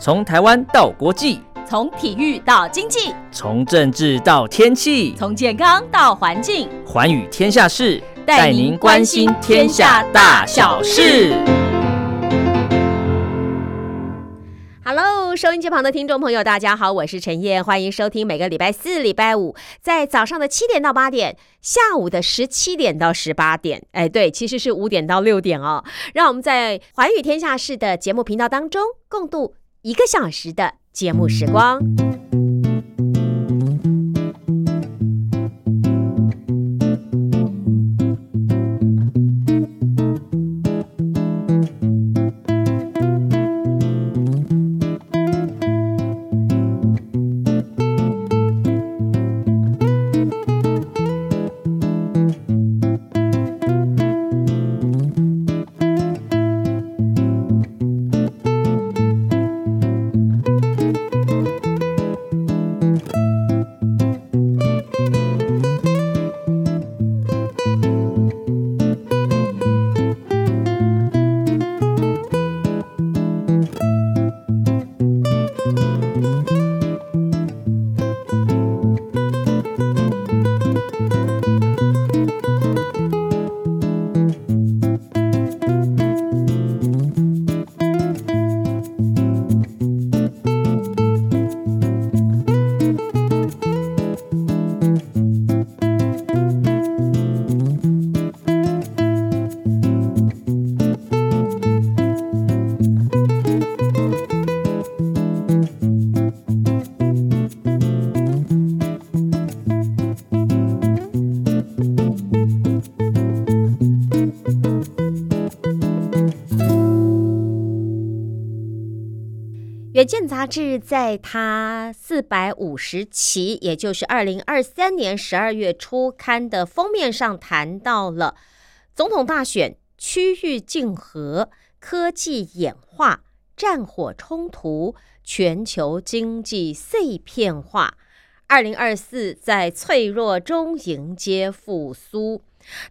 从台湾到国际，从体育到经济，从政治到天气，从健康到环境，寰宇天下事，带您关心天下大小事。Hello，收音机旁的听众朋友，大家好，我是陈燕，欢迎收听每个礼拜四、礼拜五在早上的七点到八点，下午的十七点到十八点。哎，对，其实是五点到六点哦。让我们在寰宇天下事的节目频道当中共度一个小时的节目时光。《》志在它四百五十期，也就是二零二三年十二月初刊的封面上谈到了总统大选、区域竞合、科技演化、战火冲突、全球经济碎片化，二零二四在脆弱中迎接复苏。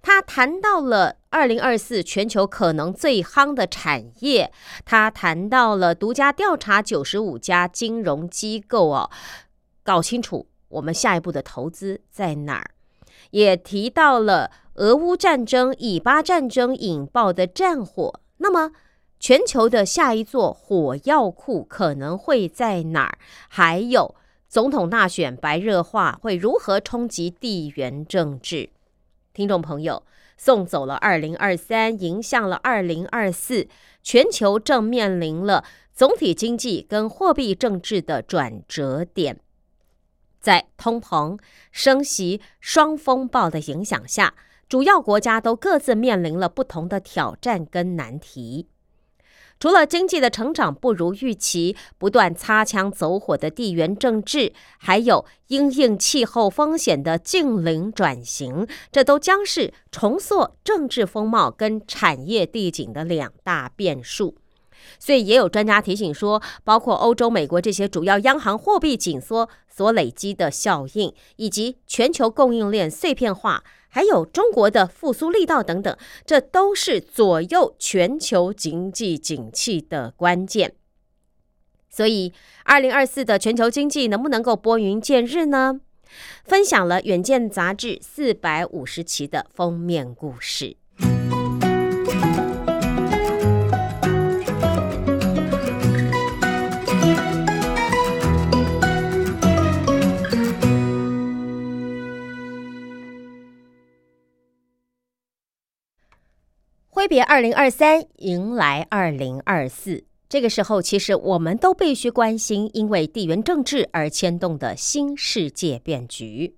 他谈到了二零二四全球可能最夯的产业，他谈到了独家调查九十五家金融机构哦，搞清楚我们下一步的投资在哪儿，也提到了俄乌战争、以巴战争引爆的战火，那么全球的下一座火药库可能会在哪儿？还有总统大选白热化会如何冲击地缘政治？听众朋友，送走了二零二三，迎向了二零二四，全球正面临了总体经济跟货币政治的转折点，在通膨、升息双风暴的影响下，主要国家都各自面临了不同的挑战跟难题。除了经济的成长不如预期，不断擦枪走火的地缘政治，还有因应气候风险的近邻转型，这都将是重塑政治风貌跟产业地景的两大变数。所以，也有专家提醒说，包括欧洲、美国这些主要央行货币紧缩所累积的效应，以及全球供应链碎片化。还有中国的复苏力道等等，这都是左右全球经济景气的关键。所以，二零二四的全球经济能不能够拨云见日呢？分享了《远见》杂志四百五十期的封面故事。挥别二零二三，迎来二零二四。这个时候，其实我们都必须关心，因为地缘政治而牵动的新世界变局。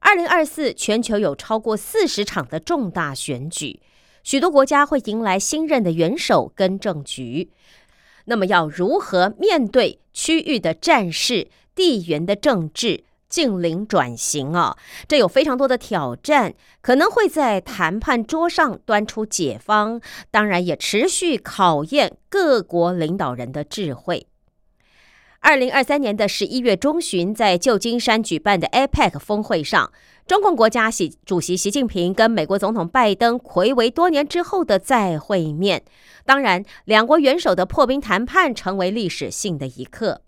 二零二四，全球有超过四十场的重大选举，许多国家会迎来新任的元首跟政局。那么，要如何面对区域的战事、地缘的政治？近邻转型啊，这有非常多的挑战，可能会在谈判桌上端出解方，当然也持续考验各国领导人的智慧。二零二三年的十一月中旬，在旧金山举办的 APEC 峰会上，中共国家习主席习近平跟美国总统拜登回违多年之后的再会面，当然，两国元首的破冰谈判成为历史性的一刻。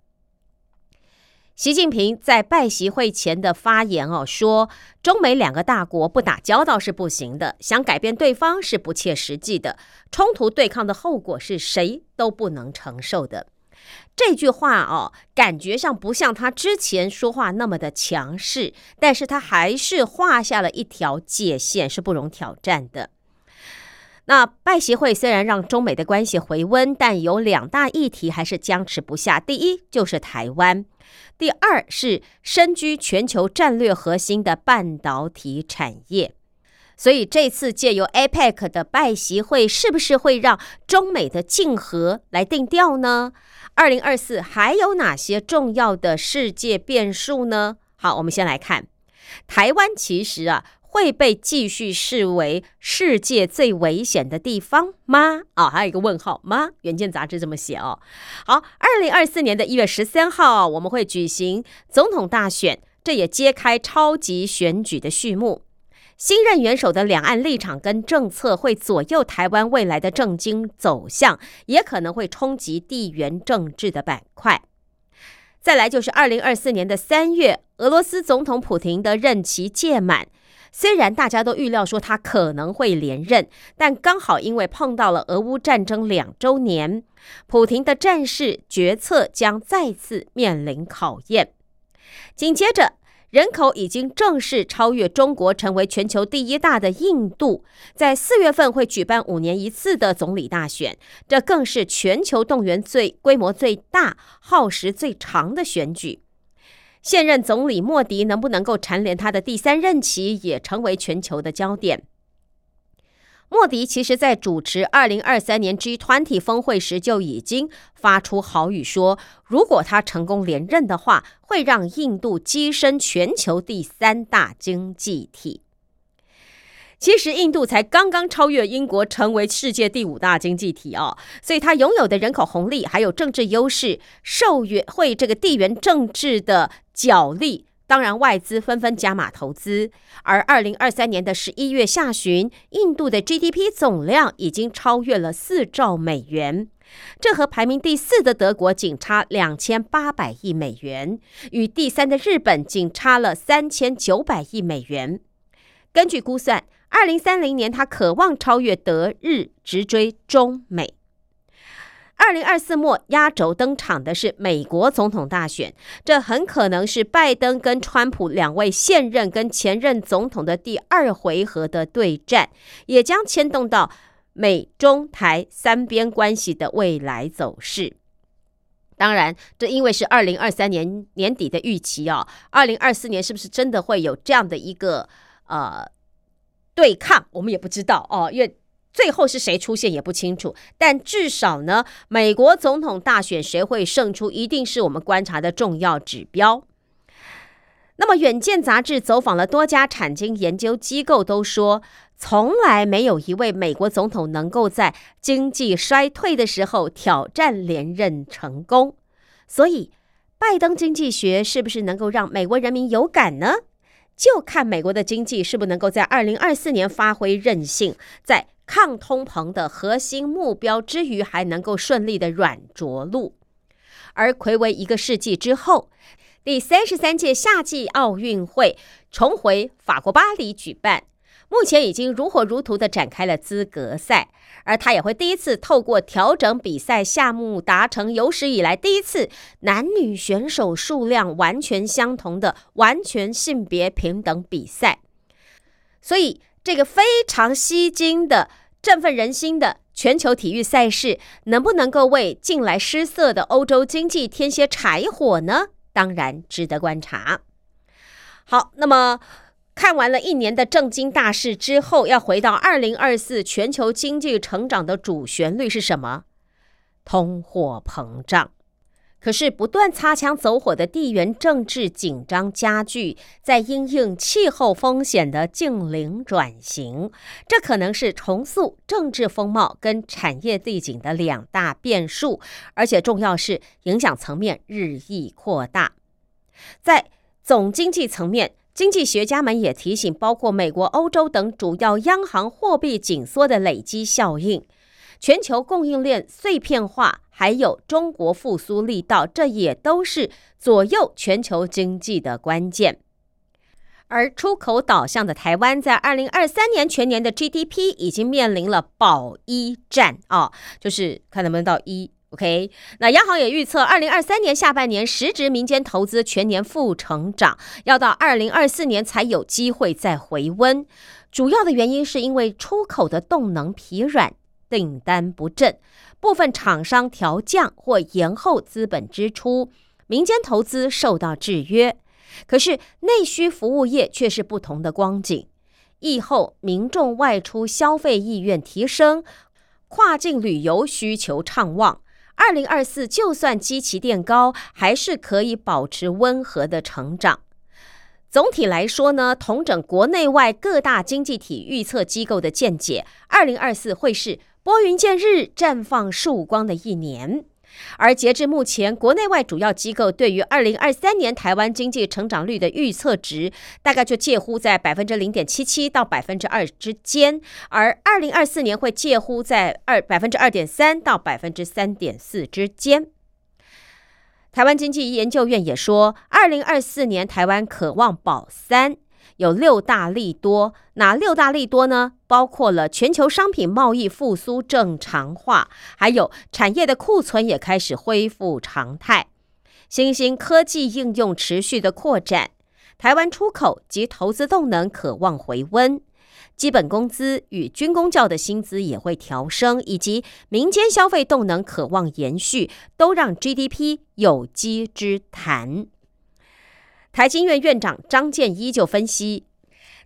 习近平在拜习会前的发言哦，说中美两个大国不打交道是不行的，想改变对方是不切实际的，冲突对抗的后果是谁都不能承受的。这句话哦，感觉上不像他之前说话那么的强势，但是他还是画下了一条界限，是不容挑战的。那拜协会虽然让中美的关系回温，但有两大议题还是僵持不下。第一就是台湾。第二是身居全球战略核心的半导体产业，所以这次借由 APEC 的拜习会，是不是会让中美的竞合来定调呢？二零二四还有哪些重要的世界变数呢？好，我们先来看台湾，其实啊。会被继续视为世界最危险的地方吗？啊，还有一个问号吗？《远见》杂志这么写哦。好，二零二四年的一月十三号，我们会举行总统大选，这也揭开超级选举的序幕。新任元首的两岸立场跟政策会左右台湾未来的政经走向，也可能会冲击地缘政治的板块。再来就是二零二四年的三月，俄罗斯总统普廷的任期届满。虽然大家都预料说他可能会连任，但刚好因为碰到了俄乌战争两周年，普廷的战事决策将再次面临考验。紧接着，人口已经正式超越中国，成为全球第一大的印度，在四月份会举办五年一次的总理大选，这更是全球动员最规模最大、耗时最长的选举。现任总理莫迪能不能够蝉联他的第三任期，也成为全球的焦点。莫迪其实在主持二零二三年 G20 峰会时就已经发出豪语，说如果他成功连任的话，会让印度跻身全球第三大经济体。其实印度才刚刚超越英国，成为世界第五大经济体哦，所以它拥有的人口红利还有政治优势，受援会这个地缘政治的角力，当然外资纷纷加码投资。而二零二三年的十一月下旬，印度的 GDP 总量已经超越了四兆美元，这和排名第四的德国仅差两千八百亿美元，与第三的日本仅差了三千九百亿美元。根据估算。二零三零年，他渴望超越德日，直追中美。二零二四末压轴登场的是美国总统大选，这很可能是拜登跟川普两位现任跟前任总统的第二回合的对战，也将牵动到美中台三边关系的未来走势。当然，这因为是二零二三年年底的预期哦，二零二四年是不是真的会有这样的一个呃？对抗我们也不知道哦，因为最后是谁出现也不清楚。但至少呢，美国总统大选谁会胜出，一定是我们观察的重要指标。那么，《远见》杂志走访了多家产经研究机构，都说从来没有一位美国总统能够在经济衰退的时候挑战连任成功。所以，拜登经济学是不是能够让美国人民有感呢？就看美国的经济是不能够在二零二四年发挥韧性，在抗通膨的核心目标之余，还能够顺利的软着陆。而魁为一个世纪之后，第三十三届夏季奥运会重回法国巴黎举办。目前已经如火如荼的展开了资格赛，而他也会第一次透过调整比赛项目，达成有史以来第一次男女选手数量完全相同的完全性别平等比赛。所以，这个非常吸睛的、振奋人心的全球体育赛事，能不能够为近来失色的欧洲经济添些柴火呢？当然值得观察。好，那么。看完了一年的正经大事之后，要回到二零二四全球经济成长的主旋律是什么？通货膨胀。可是不断擦枪走火的地缘政治紧张加剧，在因应气候风险的近零转型，这可能是重塑政治风貌跟产业地景的两大变数，而且重要是影响层面日益扩大。在总经济层面，经济学家们也提醒，包括美国、欧洲等主要央行货币紧缩的累积效应。全球供应链碎片化，还有中国复苏力道，这也都是左右全球经济的关键。而出口导向的台湾，在二零二三年全年的 GDP 已经面临了保一战啊，就是看能不能到一。OK，那央行也预测，二零二三年下半年实质民间投资全年负成长，要到二零二四年才有机会再回温。主要的原因是因为出口的动能疲软。订单不振，部分厂商调降或延后资本支出，民间投资受到制约。可是内需服务业却是不同的光景。疫后民众外出消费意愿提升，跨境旅游需求畅旺。二零二四就算基期垫高，还是可以保持温和的成长。总体来说呢，同整国内外各大经济体预测机构的见解，二零二四会是。拨云见日、绽放曙光的一年，而截至目前，国内外主要机构对于二零二三年台湾经济成长率的预测值，大概就介乎在百分之零点七七到百分之二之间，而二零二四年会介乎在二百分之二点三到百分之三点四之间。台湾经济研究院也说，二零二四年台湾渴望保三。有六大利多，哪六大利多呢？包括了全球商品贸易复苏正常化，还有产业的库存也开始恢复常态，新兴科技应用持续的扩展，台湾出口及投资动能渴望回温，基本工资与军工教的薪资也会调升，以及民间消费动能渴望延续，都让 GDP 有机之谈。台经院院长张建一就分析，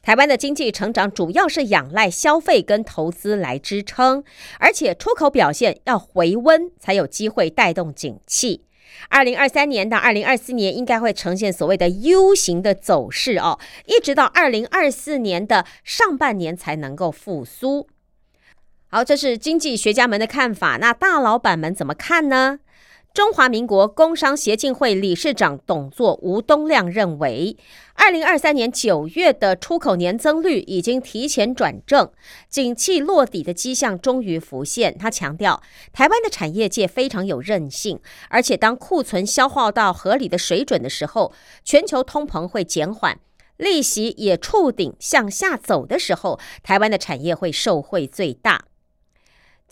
台湾的经济成长主要是仰赖消费跟投资来支撑，而且出口表现要回温才有机会带动景气。二零二三年到二零二四年应该会呈现所谓的 U 型的走势哦，一直到二零二四年的上半年才能够复苏。好，这是经济学家们的看法，那大老板们怎么看呢？中华民国工商协进会理事长董座吴东亮认为，二零二三年九月的出口年增率已经提前转正，景气落底的迹象终于浮现。他强调，台湾的产业界非常有韧性，而且当库存消耗到合理的水准的时候，全球通膨会减缓，利息也触顶向下走的时候，台湾的产业会受惠最大。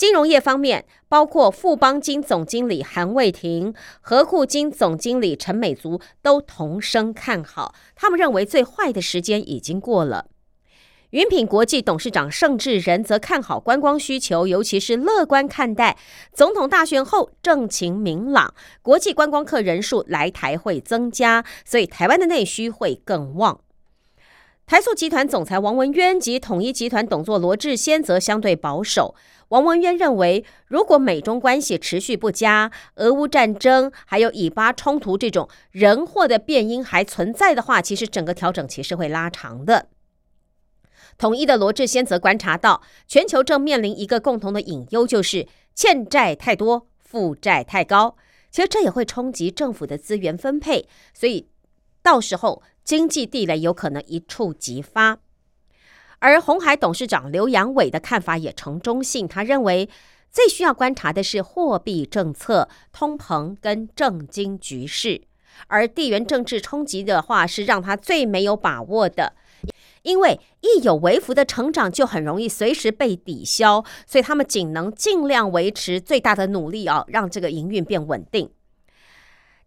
金融业方面，包括富邦金总经理韩卫庭、和库金总经理陈美竹都同声看好。他们认为最坏的时间已经过了。云品国际董事长盛智仁则看好观光需求，尤其是乐观看待总统大选后政情明朗，国际观光客人数来台会增加，所以台湾的内需会更旺。台塑集团总裁王文渊及统一集团董座罗志先则相对保守。王文渊认为，如果美中关系持续不佳，俄乌战争还有以巴冲突这种人祸的变因还存在的话，其实整个调整期是会拉长的。统一的罗志先则观察到，全球正面临一个共同的隐忧，就是欠债太多，负债太高。其实这也会冲击政府的资源分配，所以到时候经济地雷有可能一触即发。而红海董事长刘阳伟的看法也呈中性，他认为最需要观察的是货币政策、通膨跟政经局势，而地缘政治冲击的话是让他最没有把握的，因为一有微幅的成长就很容易随时被抵消，所以他们仅能尽量维持最大的努力啊，让这个营运变稳定。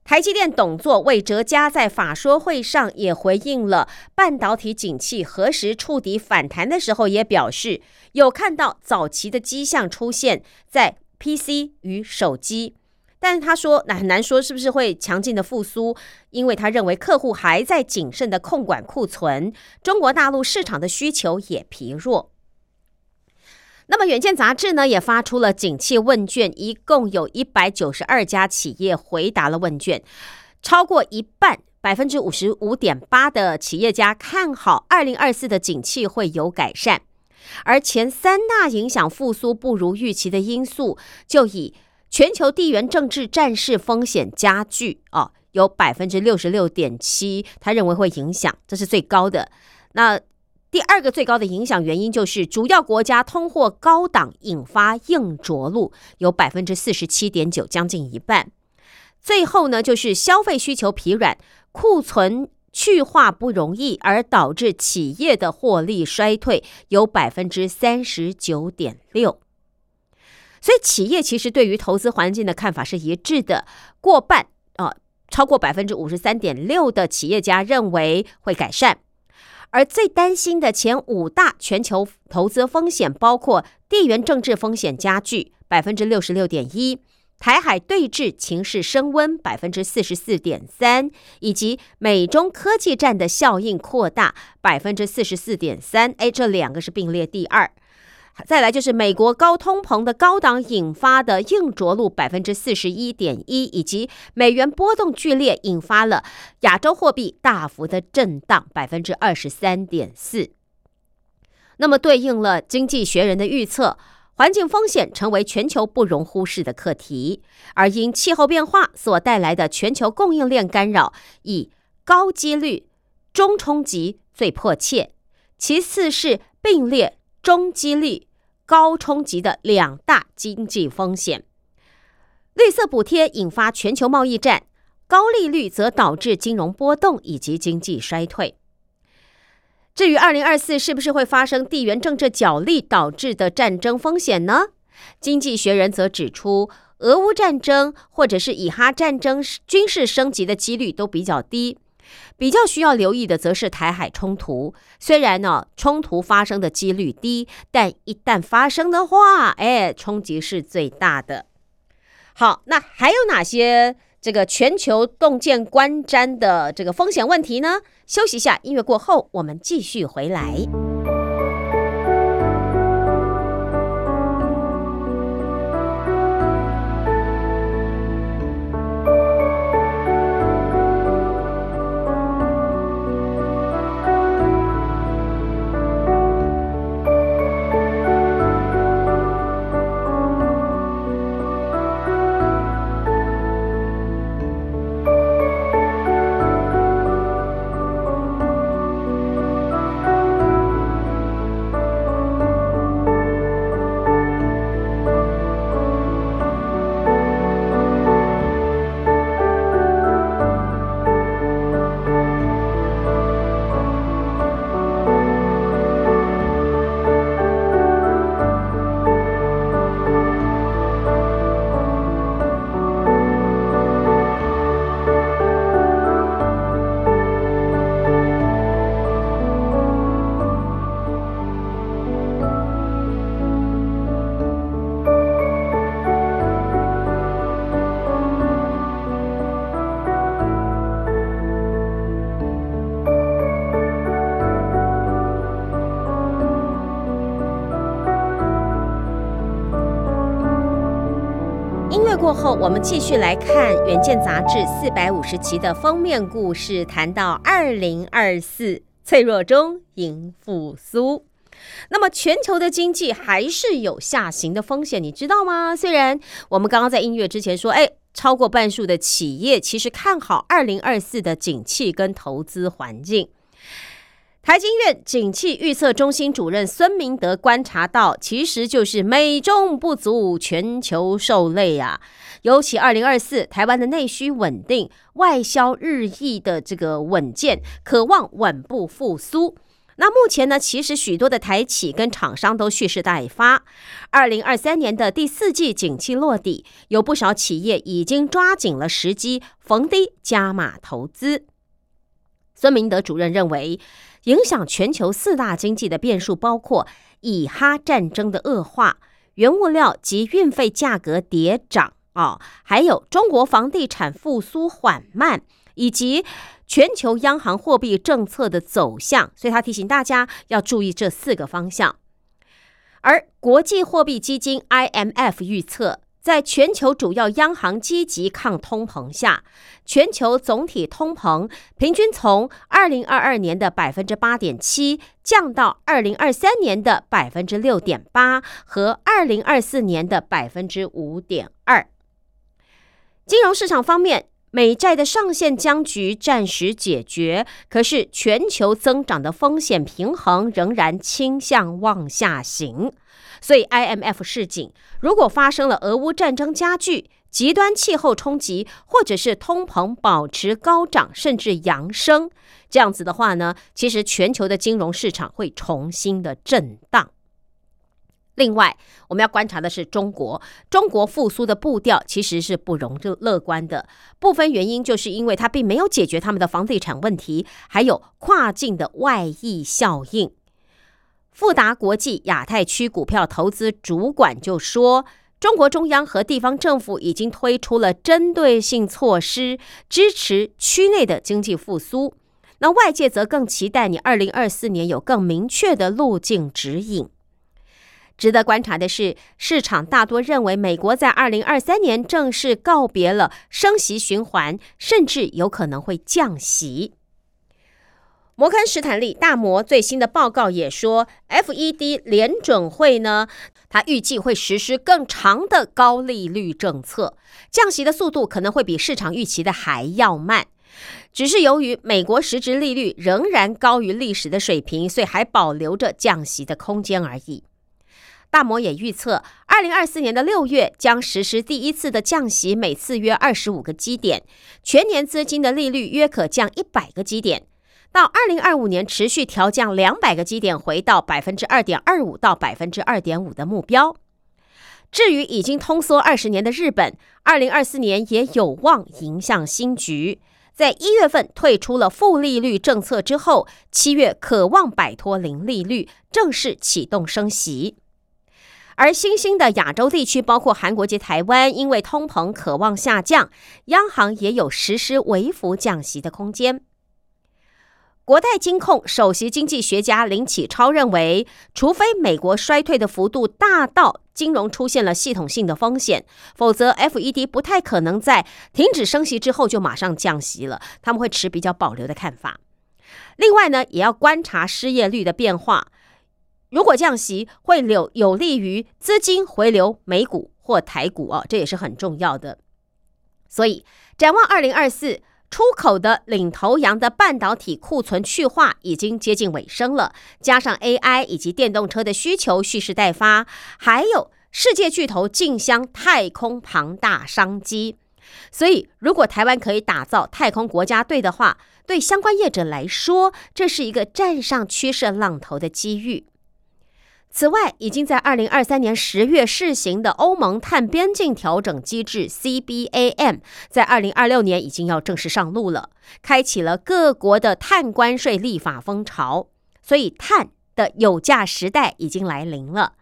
台积电董座魏哲嘉在法说会上也回应了半导体景气何时触底反弹的时候，也表示有看到早期的迹象出现在 PC 与手机，但是他说那很难说是不是会强劲的复苏，因为他认为客户还在谨慎的控管库存，中国大陆市场的需求也疲弱。那么，《远见》杂志呢也发出了景气问卷，一共有一百九十二家企业回答了问卷，超过一半，百分之五十五点八的企业家看好二零二四的景气会有改善。而前三大影响复苏不如预期的因素，就以全球地缘政治战事风险加剧哦，有百分之六十六点七，他认为会影响，这是最高的。那第二个最高的影响原因就是主要国家通货高档引发硬着陆，有百分之四十七点九，将近一半。最后呢，就是消费需求疲软，库存去化不容易，而导致企业的获利衰退，有百分之三十九点六。所以企业其实对于投资环境的看法是一致的，过半啊，超过百分之五十三点六的企业家认为会改善。而最担心的前五大全球投资风险包括地缘政治风险加剧百分之六十六点一，台海对峙情势升温百分之四十四点三，以及美中科技战的效应扩大百分之四十四点三。哎，这两个是并列第二。再来就是美国高通膨的高档引发的硬着陆百分之四十一点一，以及美元波动剧烈引发了亚洲货币大幅的震荡百分之二十三点四。那么对应了《经济学人》的预测，环境风险成为全球不容忽视的课题，而因气候变化所带来的全球供应链干扰，以高几率、中冲击最迫切，其次是并列。中几率、高冲击的两大经济风险，绿色补贴引发全球贸易战，高利率则导致金融波动以及经济衰退。至于二零二四是不是会发生地缘政治角力导致的战争风险呢？经济学人则指出，俄乌战争或者是以哈战争军事升级的几率都比较低。比较需要留意的，则是台海冲突。虽然呢，冲突发生的几率低，但一旦发生的话，哎，冲击是最大的。好，那还有哪些这个全球洞见观瞻的这个风险问题呢？休息一下，音乐过后，我们继续回来。后，我们继续来看《远见》杂志四百五十期的封面故事，谈到二零二四脆弱中迎复苏。那么，全球的经济还是有下行的风险，你知道吗？虽然我们刚刚在音乐之前说，哎，超过半数的企业其实看好二零二四的景气跟投资环境。台经院景气预测中心主任孙明德观察到，其实就是美中不足，全球受累啊。尤其二零二四，台湾的内需稳定，外销日益的这个稳健，渴望稳步复苏。那目前呢，其实许多的台企跟厂商都蓄势待发。二零二三年的第四季景气落底，有不少企业已经抓紧了时机，逢低加码投资。孙明德主任认为。影响全球四大经济的变数包括以哈战争的恶化、原物料及运费价格跌涨啊，还有中国房地产复苏缓慢，以及全球央行货币政策的走向。所以他提醒大家要注意这四个方向。而国际货币基金 IMF 预测。在全球主要央行积极抗通膨下，全球总体通膨平均从二零二二年的百分之八点七降到二零二三年的百分之六点八和二零二四年的百分之五点二。金融市场方面，美债的上限僵局暂时解决，可是全球增长的风险平衡仍然倾向往下行。所以，IMF 示警，如果发生了俄乌战争加剧、极端气候冲击，或者是通膨保持高涨，甚至扬升，这样子的话呢，其实全球的金融市场会重新的震荡。另外，我们要观察的是中国，中国复苏的步调其实是不容乐乐观的。部分原因就是因为它并没有解决他们的房地产问题，还有跨境的外溢效应。富达国际亚太区股票投资主管就说：“中国中央和地方政府已经推出了针对性措施，支持区内的经济复苏。那外界则更期待你二零二四年有更明确的路径指引。值得观察的是，市场大多认为美国在二零二三年正式告别了升息循环，甚至有可能会降息。”摩根史坦利大摩最新的报告也说，FED 联准会呢，它预计会实施更长的高利率政策，降息的速度可能会比市场预期的还要慢。只是由于美国实质利率仍然高于历史的水平，所以还保留着降息的空间而已。大摩也预测，二零二四年的六月将实施第一次的降息，每次约二十五个基点，全年资金的利率约可降一百个基点。到二零二五年，持续调降两百个基点，回到百分之二点二五到百分之二点五的目标。至于已经通缩二十年的日本，二零二四年也有望迎向新局。在一月份退出了负利率政策之后，七月渴望摆脱零利率，正式启动升息。而新兴的亚洲地区，包括韩国及台湾，因为通膨渴望下降，央行也有实施微幅降息的空间。国泰金控首席经济学家林启超认为，除非美国衰退的幅度大到金融出现了系统性的风险，否则 FED 不太可能在停止升息之后就马上降息了。他们会持比较保留的看法。另外呢，也要观察失业率的变化。如果降息会有有利于资金回流美股或台股哦，这也是很重要的。所以展望二零二四。出口的领头羊的半导体库存去化已经接近尾声了，加上 AI 以及电动车的需求蓄势待发，还有世界巨头竞相太空庞大商机，所以如果台湾可以打造太空国家队的话，对相关业者来说，这是一个站上趋势浪头的机遇。此外，已经在二零二三年十月试行的欧盟碳边境调整机制 （CBAM） 在二零二六年已经要正式上路了，开启了各国的碳关税立法风潮。所以，碳的有价时代已经来临了。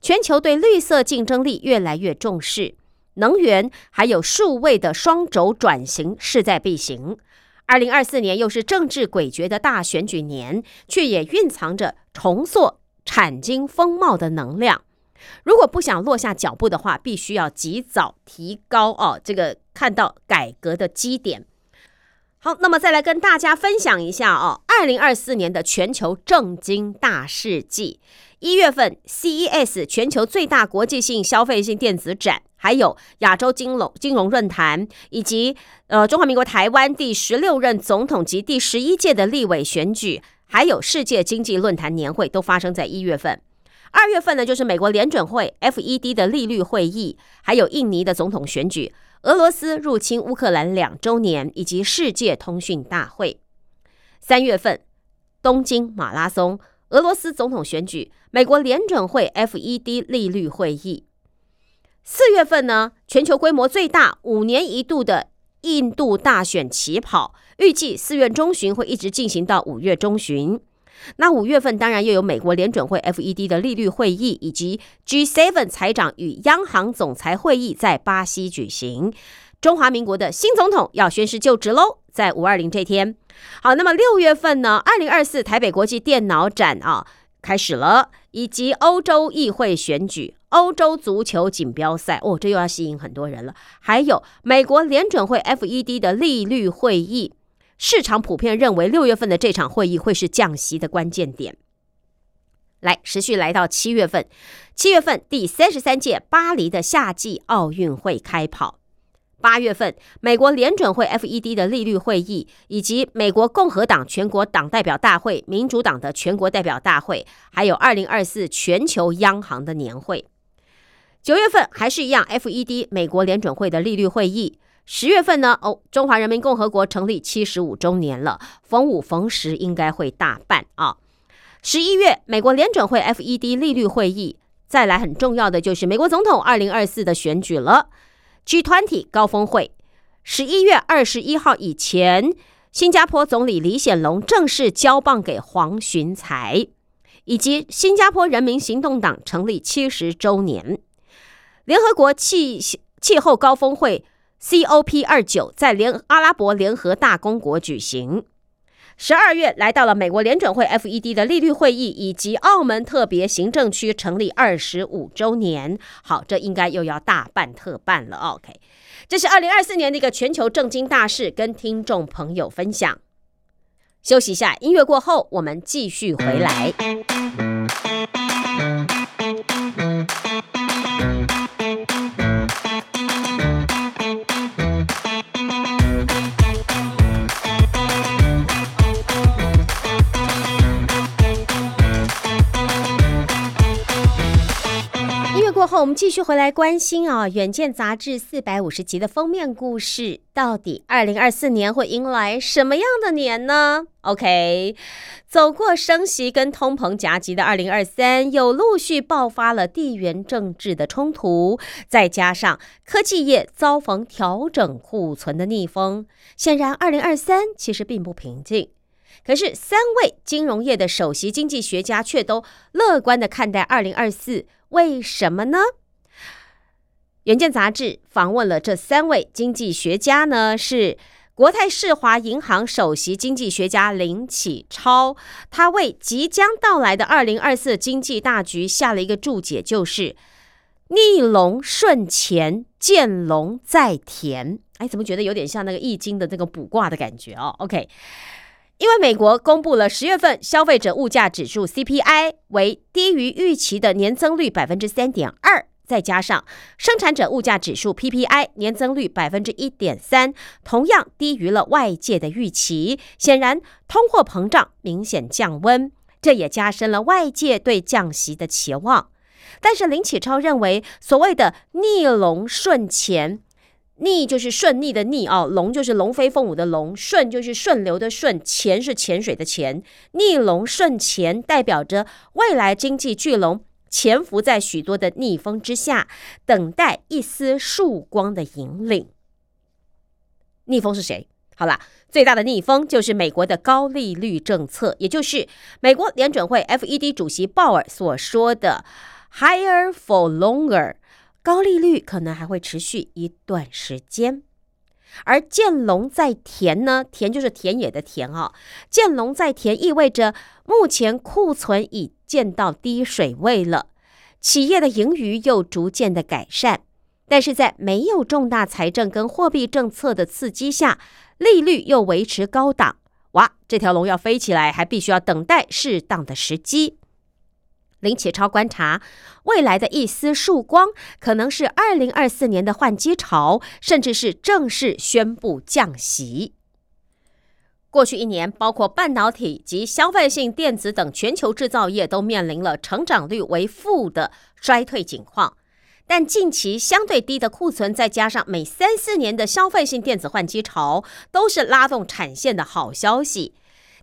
全球对绿色竞争力越来越重视，能源还有数位的双轴转型势在必行。二零二四年又是政治诡谲的大选举年，却也蕴藏着重塑。产经风貌的能量，如果不想落下脚步的话，必须要及早提高哦。这个看到改革的基点。好，那么再来跟大家分享一下哦，二零二四年的全球政经大事记。一月份，CES 全球最大国际性消费性电子展，还有亚洲金融金融论坛，以及呃中华民国台湾第十六任总统及第十一届的立委选举。还有世界经济论坛年会都发生在一月份，二月份呢就是美国联准会 FED 的利率会议，还有印尼的总统选举，俄罗斯入侵乌克兰两周年，以及世界通讯大会。三月份东京马拉松，俄罗斯总统选举，美国联准会 FED 利率会议。四月份呢，全球规模最大五年一度的印度大选起跑。预计四月中旬会一直进行到五月中旬。那五月份当然又有美国联准会 FED 的利率会议，以及 G7 财长与央行总裁会议在巴西举行。中华民国的新总统要宣誓就职喽，在五二零这天。好，那么六月份呢？二零二四台北国际电脑展啊，开始了，以及欧洲议会选举、欧洲足球锦标赛，哦，这又要吸引很多人了。还有美国联准会 FED 的利率会议，市场普遍认为六月份的这场会议会是降息的关键点。来，持续来到七月份，七月份第三十三届巴黎的夏季奥运会开跑。八月份，美国联准会 FED 的利率会议，以及美国共和党全国党代表大会、民主党的全国代表大会，还有二零二四全球央行的年会。九月份还是一样，FED 美国联准会的利率会议。十月份呢？哦，中华人民共和国成立七十五周年了，逢五逢十应该会大办啊。十一月，美国联准会 FED 利率会议。再来很重要的就是美国总统二零二四的选举了。G 团体高峰会，十一月二十一号以前，新加坡总理李显龙正式交棒给黄循财，以及新加坡人民行动党成立七十周年。联合国气气候高峰会 COP 二九在联阿拉伯联合大公国举行。十二月来到了美国联准会 FED 的利率会议，以及澳门特别行政区成立二十五周年。好，这应该又要大办特办了。OK，这是二零二四年的一个全球政经大事，跟听众朋友分享。休息一下，音乐过后，我们继续回来。后，我们继续回来关心啊，《远见》杂志四百五十集的封面故事，到底二零二四年会迎来什么样的年呢？OK，走过升息跟通膨夹击的二零二三，又陆续爆发了地缘政治的冲突，再加上科技业遭逢调整库存的逆风，显然二零二三其实并不平静。可是，三位金融业的首席经济学家却都乐观的看待二零二四。为什么呢？远见杂志访问了这三位经济学家呢，是国泰世华银行首席经济学家林启超，他为即将到来的二零二四经济大局下了一个注解，就是逆龙顺前，见龙在田。哎，怎么觉得有点像那个易经的那个卜卦的感觉哦？OK。因为美国公布了十月份消费者物价指数 CPI 为低于预期的年增率百分之三点二，再加上生产者物价指数 PPI 年增率百分之一点三，同样低于了外界的预期，显然通货膨胀明显降温，这也加深了外界对降息的期望。但是林启超认为，所谓的逆龙顺钱。逆就是顺逆的逆哦，龙就是龙飞凤舞的龙，顺就是顺流的顺，潜是潜水的潜，逆龙顺潜代表着未来经济巨龙潜伏在许多的逆风之下，等待一丝曙光的引领。逆风是谁？好了，最大的逆风就是美国的高利率政策，也就是美国联准会 FED 主席鲍尔所说的 “higher for longer”。高利率可能还会持续一段时间，而见龙在田呢？田就是田野的田啊。见龙在田意味着目前库存已见到低水位了，企业的盈余又逐渐的改善，但是在没有重大财政跟货币政策的刺激下，利率又维持高档。哇，这条龙要飞起来，还必须要等待适当的时机。林启超观察，未来的一丝曙光，可能是二零二四年的换机潮，甚至是正式宣布降息。过去一年，包括半导体及消费性电子等全球制造业都面临了成长率为负的衰退景况，但近期相对低的库存，再加上每三四年的消费性电子换机潮，都是拉动产线的好消息。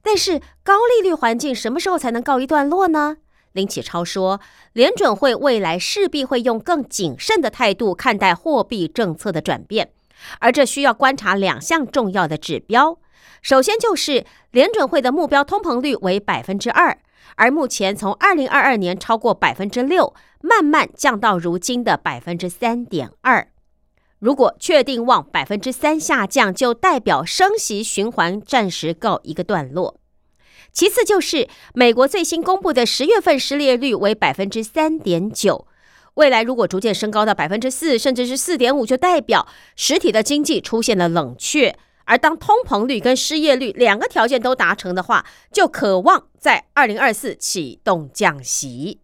但是高利率环境什么时候才能告一段落呢？林启超说，联准会未来势必会用更谨慎的态度看待货币政策的转变，而这需要观察两项重要的指标。首先就是联准会的目标通膨率为百分之二，而目前从二零二二年超过百分之六，慢慢降到如今的百分之三点二。如果确定往百分之三下降，就代表升息循环暂时告一个段落。其次就是美国最新公布的十月份失业率为百分之三点九，未来如果逐渐升高到百分之四，甚至是四点五，就代表实体的经济出现了冷却。而当通膨率跟失业率两个条件都达成的话，就渴望在二零二四启动降息。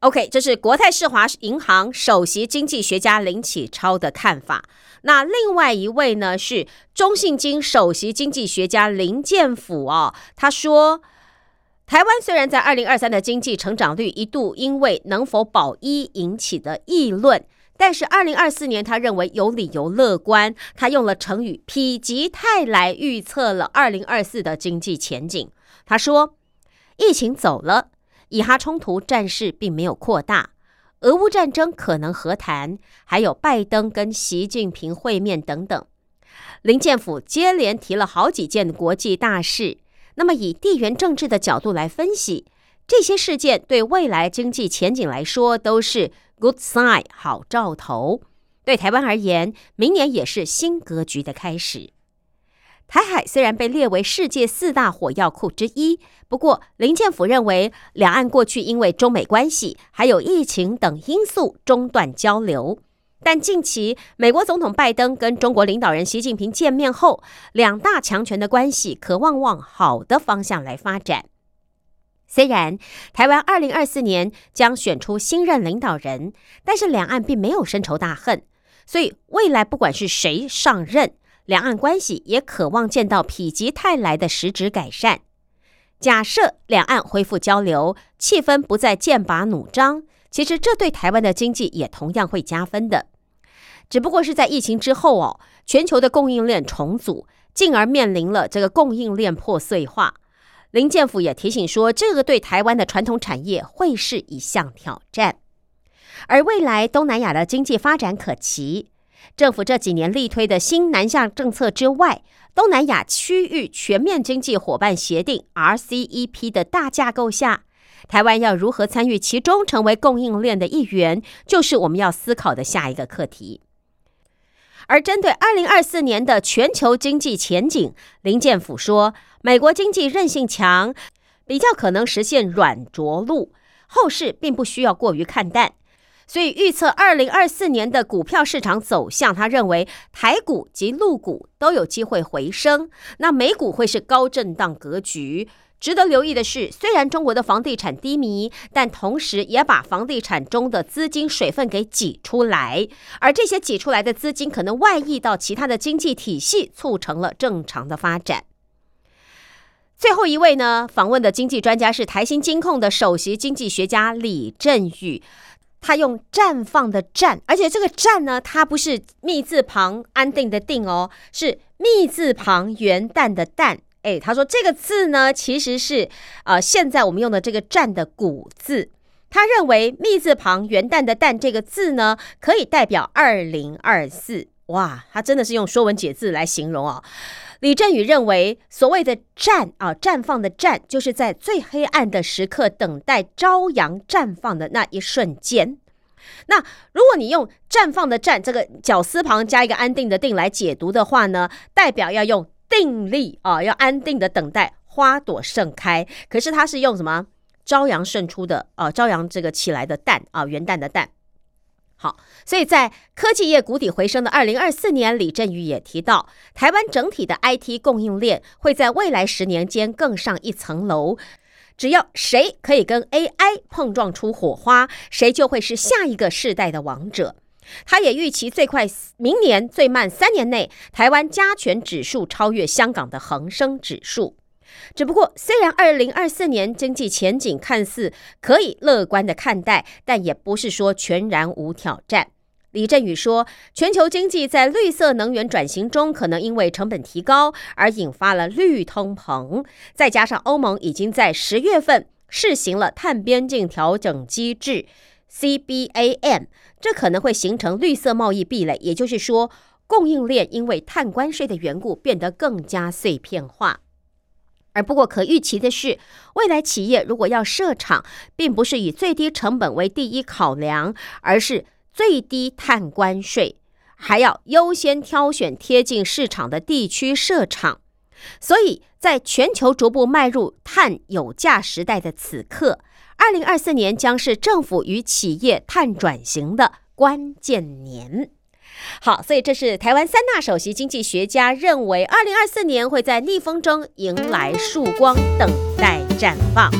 OK，这是国泰世华银行首席经济学家林启超的看法。那另外一位呢是中信金首席经济学家林建甫哦，他说，台湾虽然在二零二三的经济成长率一度因为能否保一引起的议论。但是，二零二四年，他认为有理由乐观。他用了成语“否极泰来”预测了二零二四的经济前景。他说：“疫情走了，以哈冲突战事并没有扩大，俄乌战争可能和谈，还有拜登跟习近平会面等等。”林建甫接连提了好几件国际大事。那么，以地缘政治的角度来分析，这些事件对未来经济前景来说都是。Good sign，好兆头。对台湾而言，明年也是新格局的开始。台海虽然被列为世界四大火药库之一，不过林建甫认为，两岸过去因为中美关系还有疫情等因素中断交流，但近期美国总统拜登跟中国领导人习近平见面后，两大强权的关系可望往好的方向来发展。虽然台湾二零二四年将选出新任领导人，但是两岸并没有深仇大恨，所以未来不管是谁上任，两岸关系也渴望见到否极泰来的实质改善。假设两岸恢复交流，气氛不再剑拔弩张，其实这对台湾的经济也同样会加分的。只不过是在疫情之后哦，全球的供应链重组，进而面临了这个供应链破碎化。林建甫也提醒说，这个对台湾的传统产业会是一项挑战，而未来东南亚的经济发展可期。政府这几年力推的新南向政策之外，东南亚区域全面经济伙伴协定 （RCEP） 的大架构下，台湾要如何参与其中，成为供应链的一员，就是我们要思考的下一个课题。而针对二零二四年的全球经济前景，林建甫说，美国经济韧性强，比较可能实现软着陆，后市并不需要过于看淡。所以预测二零二四年的股票市场走向，他认为台股及陆股都有机会回升，那美股会是高震荡格局。值得留意的是，虽然中国的房地产低迷，但同时也把房地产中的资金水分给挤出来，而这些挤出来的资金可能外溢到其他的经济体系，促成了正常的发展。最后一位呢，访问的经济专家是台新金控的首席经济学家李振宇，他用“绽放”的“绽”，而且这个“绽”呢，它不是“密”字旁安定的“定”哦，是“密”字旁元旦的“旦”。哎，他说这个字呢，其实是呃，现在我们用的这个“战”的古字。他认为“密”字旁元旦的“旦”这个字呢，可以代表二零二四。哇，他真的是用《说文解字》来形容哦。李振宇认为，所谓的“绽”啊，绽放的“绽”，就是在最黑暗的时刻，等待朝阳绽放的那一瞬间。那如果你用“绽放”的“绽”这个绞丝旁加一个安定的“定”来解读的话呢，代表要用。定力啊，要安定的等待花朵盛开。可是它是用什么朝阳胜出的啊？朝阳这个起来的蛋啊，元旦的蛋。好，所以在科技业谷底回升的二零二四年，李振宇也提到，台湾整体的 IT 供应链会在未来十年间更上一层楼。只要谁可以跟 AI 碰撞出火花，谁就会是下一个世代的王者。他也预期最快明年，最慢三年内，台湾加权指数超越香港的恒生指数。只不过，虽然二零二四年经济前景看似可以乐观的看待，但也不是说全然无挑战。李振宇说，全球经济在绿色能源转型中，可能因为成本提高而引发了绿通膨，再加上欧盟已经在十月份试行了碳边境调整机制 （CBAM）。这可能会形成绿色贸易壁垒，也就是说，供应链因为碳关税的缘故变得更加碎片化。而不过可预期的是，未来企业如果要设厂，并不是以最低成本为第一考量，而是最低碳关税，还要优先挑选贴近市场的地区设厂。所以在全球逐步迈入碳有价时代的此刻，二零二四年将是政府与企业碳转型的关键年。好，所以这是台湾三大首席经济学家认为，二零二四年会在逆风中迎来曙光，等待绽放。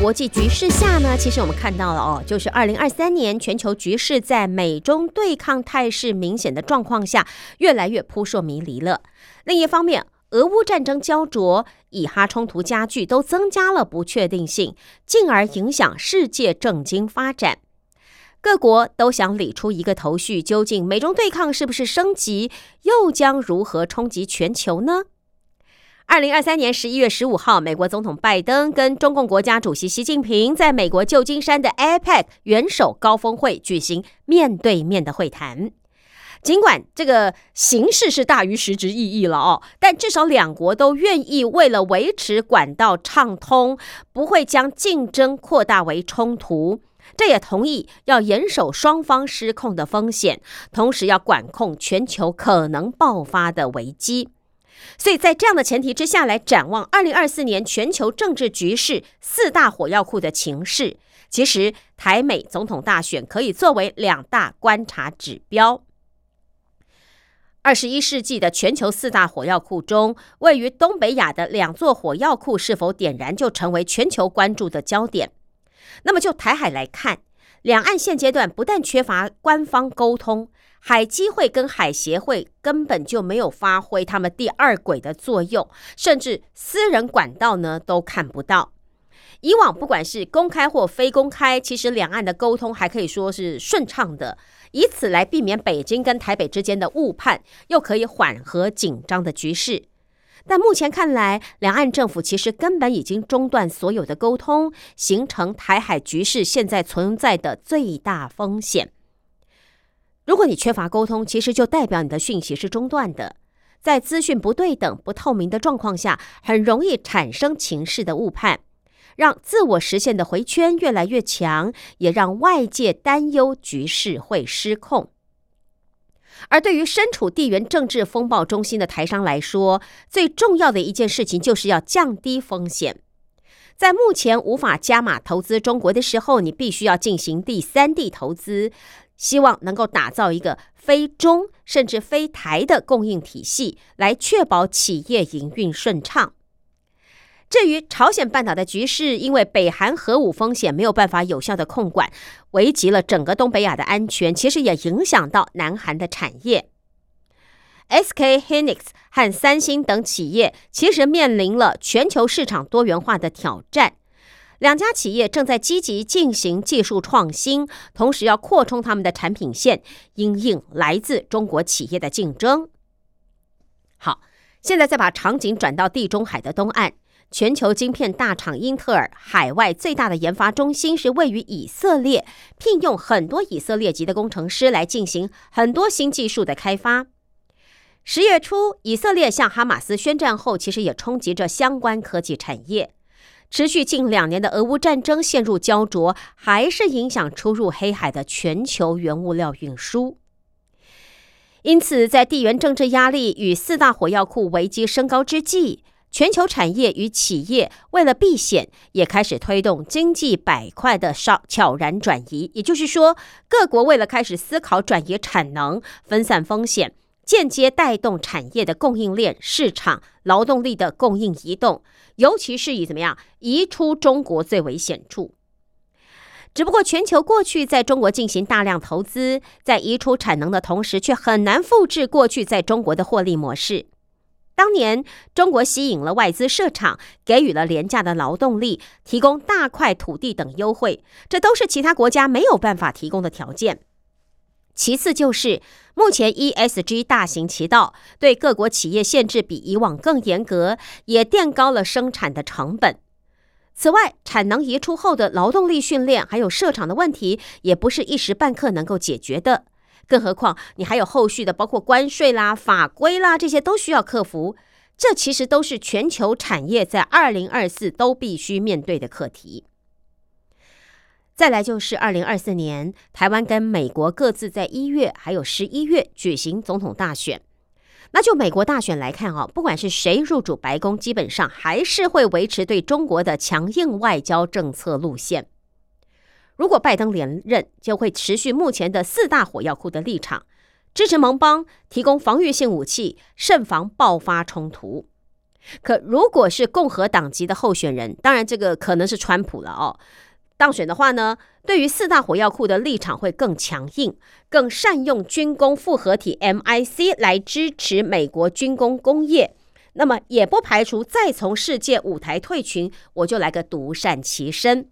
国际局势下呢，其实我们看到了哦，就是二零二三年全球局势在美中对抗态势明显的状况下，越来越扑朔迷离了。另一方面，俄乌战争焦灼、以哈冲突加剧，都增加了不确定性，进而影响世界政经发展。各国都想理出一个头绪，究竟美中对抗是不是升级，又将如何冲击全球呢？二零二三年十一月十五号，美国总统拜登跟中共国家主席习近平在美国旧金山的 APEC 元首高峰会举行面对面的会谈。尽管这个形式是大于实质意义了哦，但至少两国都愿意为了维持管道畅通，不会将竞争扩大为冲突。这也同意要严守双方失控的风险，同时要管控全球可能爆发的危机。所以在这样的前提之下来展望二零二四年全球政治局势四大火药库的情势，其实台美总统大选可以作为两大观察指标。二十一世纪的全球四大火药库中，位于东北亚的两座火药库是否点燃，就成为全球关注的焦点。那么就台海来看，两岸现阶段不但缺乏官方沟通。海基会跟海协会根本就没有发挥他们第二轨的作用，甚至私人管道呢都看不到。以往不管是公开或非公开，其实两岸的沟通还可以说是顺畅的，以此来避免北京跟台北之间的误判，又可以缓和紧张的局势。但目前看来，两岸政府其实根本已经中断所有的沟通，形成台海局势现在存在的最大风险。如果你缺乏沟通，其实就代表你的讯息是中断的。在资讯不对等、不透明的状况下，很容易产生情势的误判，让自我实现的回圈越来越强，也让外界担忧局势会失控。而对于身处地缘政治风暴中心的台商来说，最重要的一件事情就是要降低风险。在目前无法加码投资中国的时候，你必须要进行第三地投资。希望能够打造一个非中甚至非台的供应体系，来确保企业营运顺畅。至于朝鲜半岛的局势，因为北韩核武风险没有办法有效的控管，危及了整个东北亚的安全，其实也影响到南韩的产业。SK Hynix 和三星等企业其实面临了全球市场多元化的挑战。两家企业正在积极进行技术创新，同时要扩充他们的产品线，因应来自中国企业的竞争。好，现在再把场景转到地中海的东岸，全球晶片大厂英特尔海外最大的研发中心是位于以色列，聘用很多以色列籍的工程师来进行很多新技术的开发。十月初，以色列向哈马斯宣战后，其实也冲击着相关科技产业。持续近两年的俄乌战争陷入焦灼，还是影响出入黑海的全球原物料运输。因此，在地缘政治压力与四大火药库危机升高之际，全球产业与企业为了避险，也开始推动经济板块的少悄然转移。也就是说，各国为了开始思考转移产能、分散风险。间接带动产业的供应链、市场、劳动力的供应移动，尤其是以怎么样移出中国最为显著。只不过，全球过去在中国进行大量投资，在移出产能的同时，却很难复制过去在中国的获利模式。当年，中国吸引了外资设厂，给予了廉价的劳动力，提供大块土地等优惠，这都是其他国家没有办法提供的条件。其次就是，目前 ESG 大行其道，对各国企业限制比以往更严格，也垫高了生产的成本。此外，产能移出后的劳动力训练还有设厂的问题，也不是一时半刻能够解决的。更何况，你还有后续的，包括关税啦、法规啦，这些都需要克服。这其实都是全球产业在二零二四都必须面对的课题。再来就是二零二四年，台湾跟美国各自在一月还有十一月举行总统大选。那就美国大选来看哦，不管是谁入主白宫，基本上还是会维持对中国的强硬外交政策路线。如果拜登连任，就会持续目前的四大火药库的立场，支持盟邦提供防御性武器，慎防爆发冲突。可如果是共和党籍的候选人，当然这个可能是川普了哦。当选的话呢，对于四大火药库的立场会更强硬，更善用军工复合体 MIC 来支持美国军工工业。那么也不排除再从世界舞台退群，我就来个独善其身。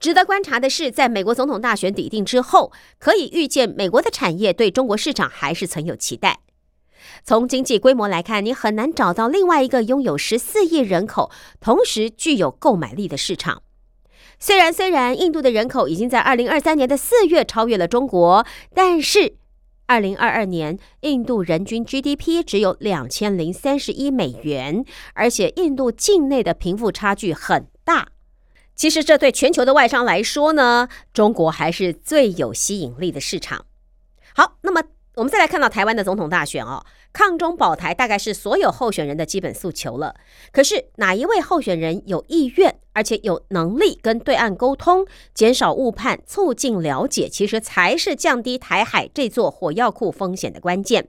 值得观察的是，在美国总统大选抵定之后，可以预见美国的产业对中国市场还是存有期待。从经济规模来看，你很难找到另外一个拥有十四亿人口，同时具有购买力的市场。虽然虽然印度的人口已经在二零二三年的四月超越了中国，但是二零二二年印度人均 GDP 只有两千零三十一美元，而且印度境内的贫富差距很大。其实这对全球的外商来说呢，中国还是最有吸引力的市场。好，那么我们再来看到台湾的总统大选哦。抗中保台大概是所有候选人的基本诉求了。可是哪一位候选人有意愿，而且有能力跟对岸沟通，减少误判，促进了解，其实才是降低台海这座火药库风险的关键。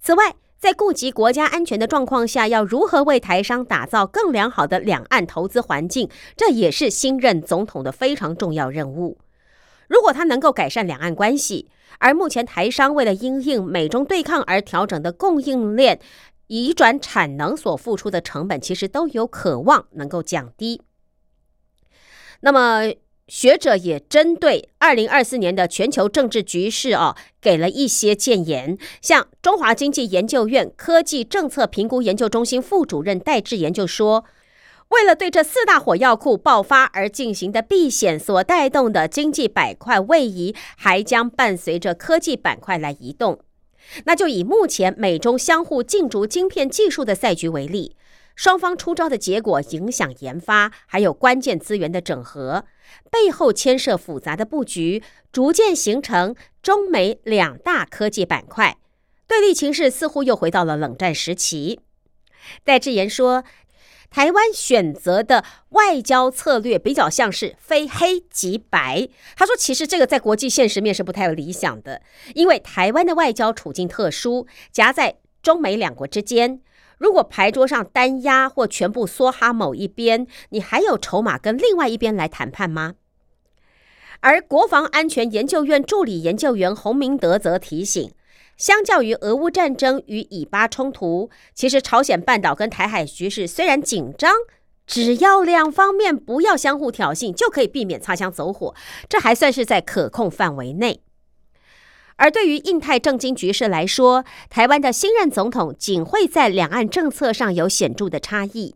此外，在顾及国家安全的状况下，要如何为台商打造更良好的两岸投资环境，这也是新任总统的非常重要任务。如果他能够改善两岸关系，而目前台商为了因应美中对抗而调整的供应链移转产能所付出的成本，其实都有渴望能够降低。那么学者也针对二零二四年的全球政治局势哦，给了一些建言。像中华经济研究院科技政策评估研究中心副主任戴志研就说。为了对这四大火药库爆发而进行的避险所带动的经济板块位移，还将伴随着科技板块来移动。那就以目前美中相互竞逐晶片技术的赛局为例，双方出招的结果影响研发，还有关键资源的整合，背后牵涉复杂的布局，逐渐形成中美两大科技板块。对立情势似乎又回到了冷战时期。戴志言说。台湾选择的外交策略比较像是非黑即白。他说：“其实这个在国际现实面是不太有理想的，因为台湾的外交处境特殊，夹在中美两国之间。如果牌桌上单压或全部梭哈某一边，你还有筹码跟另外一边来谈判吗？”而国防安全研究院助理研究员洪明德则提醒。相较于俄乌战争与以巴冲突，其实朝鲜半岛跟台海局势虽然紧张，只要两方面不要相互挑衅，就可以避免擦枪走火，这还算是在可控范围内。而对于印太政经局势来说，台湾的新任总统仅会在两岸政策上有显著的差异。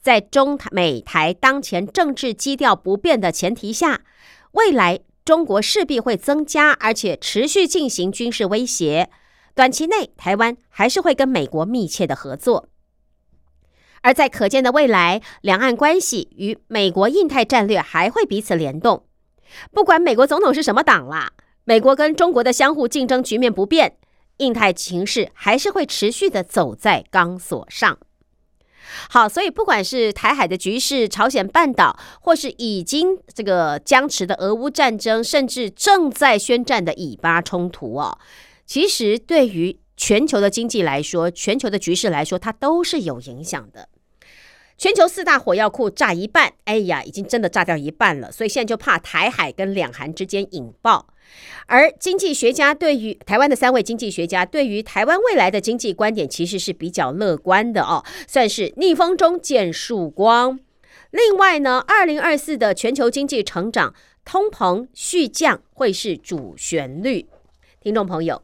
在中美台当前政治基调不变的前提下，未来中国势必会增加，而且持续进行军事威胁。短期内，台湾还是会跟美国密切的合作。而在可见的未来，两岸关系与美国印太战略还会彼此联动。不管美国总统是什么党啦，美国跟中国的相互竞争局面不变，印太情势还是会持续的走在钢索上。好，所以不管是台海的局势、朝鲜半岛，或是已经这个僵持的俄乌战争，甚至正在宣战的以巴冲突哦，其实对于全球的经济来说，全球的局势来说，它都是有影响的。全球四大火药库炸一半，哎呀，已经真的炸掉一半了，所以现在就怕台海跟两韩之间引爆。而经济学家对于台湾的三位经济学家对于台湾未来的经济观点其实是比较乐观的哦，算是逆风中见曙光。另外呢，二零二四的全球经济成长通膨续降会是主旋律。听众朋友，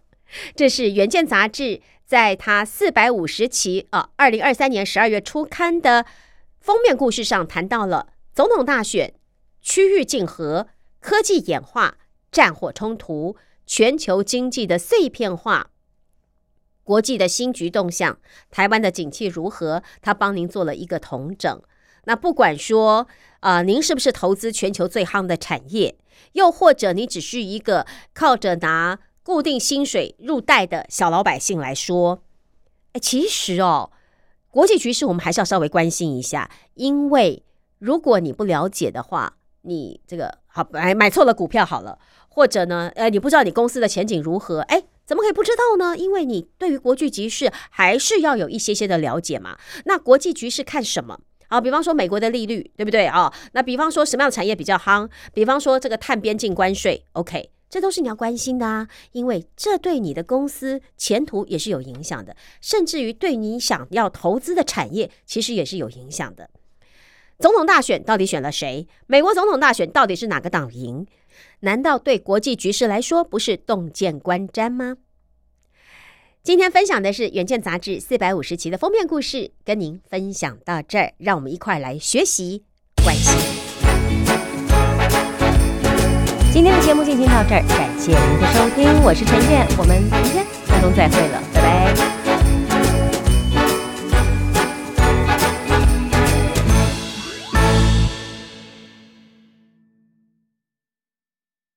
这是《原件》杂志在它四百五十期啊，二零二三年十二月初刊的封面故事上谈到了总统大选、区域竞合、科技演化。战火冲突、全球经济的碎片化、国际的新局动向、台湾的景气如何？他帮您做了一个统整。那不管说啊，您是不是投资全球最夯的产业，又或者你只是一个靠着拿固定薪水入袋的小老百姓来说，哎，其实哦，国际局势我们还是要稍微关心一下，因为如果你不了解的话，你这个好买买错了股票好了。或者呢，呃，你不知道你公司的前景如何？哎，怎么可以不知道呢？因为你对于国际局势还是要有一些些的了解嘛。那国际局势看什么？啊，比方说美国的利率，对不对啊？那比方说什么样的产业比较夯？比方说这个碳边境关税，OK，这都是你要关心的啊，因为这对你的公司前途也是有影响的，甚至于对你想要投资的产业，其实也是有影响的。总统大选到底选了谁？美国总统大选到底是哪个党赢？难道对国际局势来说不是洞见观瞻吗？今天分享的是《远见》杂志四百五十期的封面故事，跟您分享到这儿，让我们一块来学习关心。今天的节目进行到这儿，感谢您的收听，我是陈燕，我们明天空中再会了，拜拜。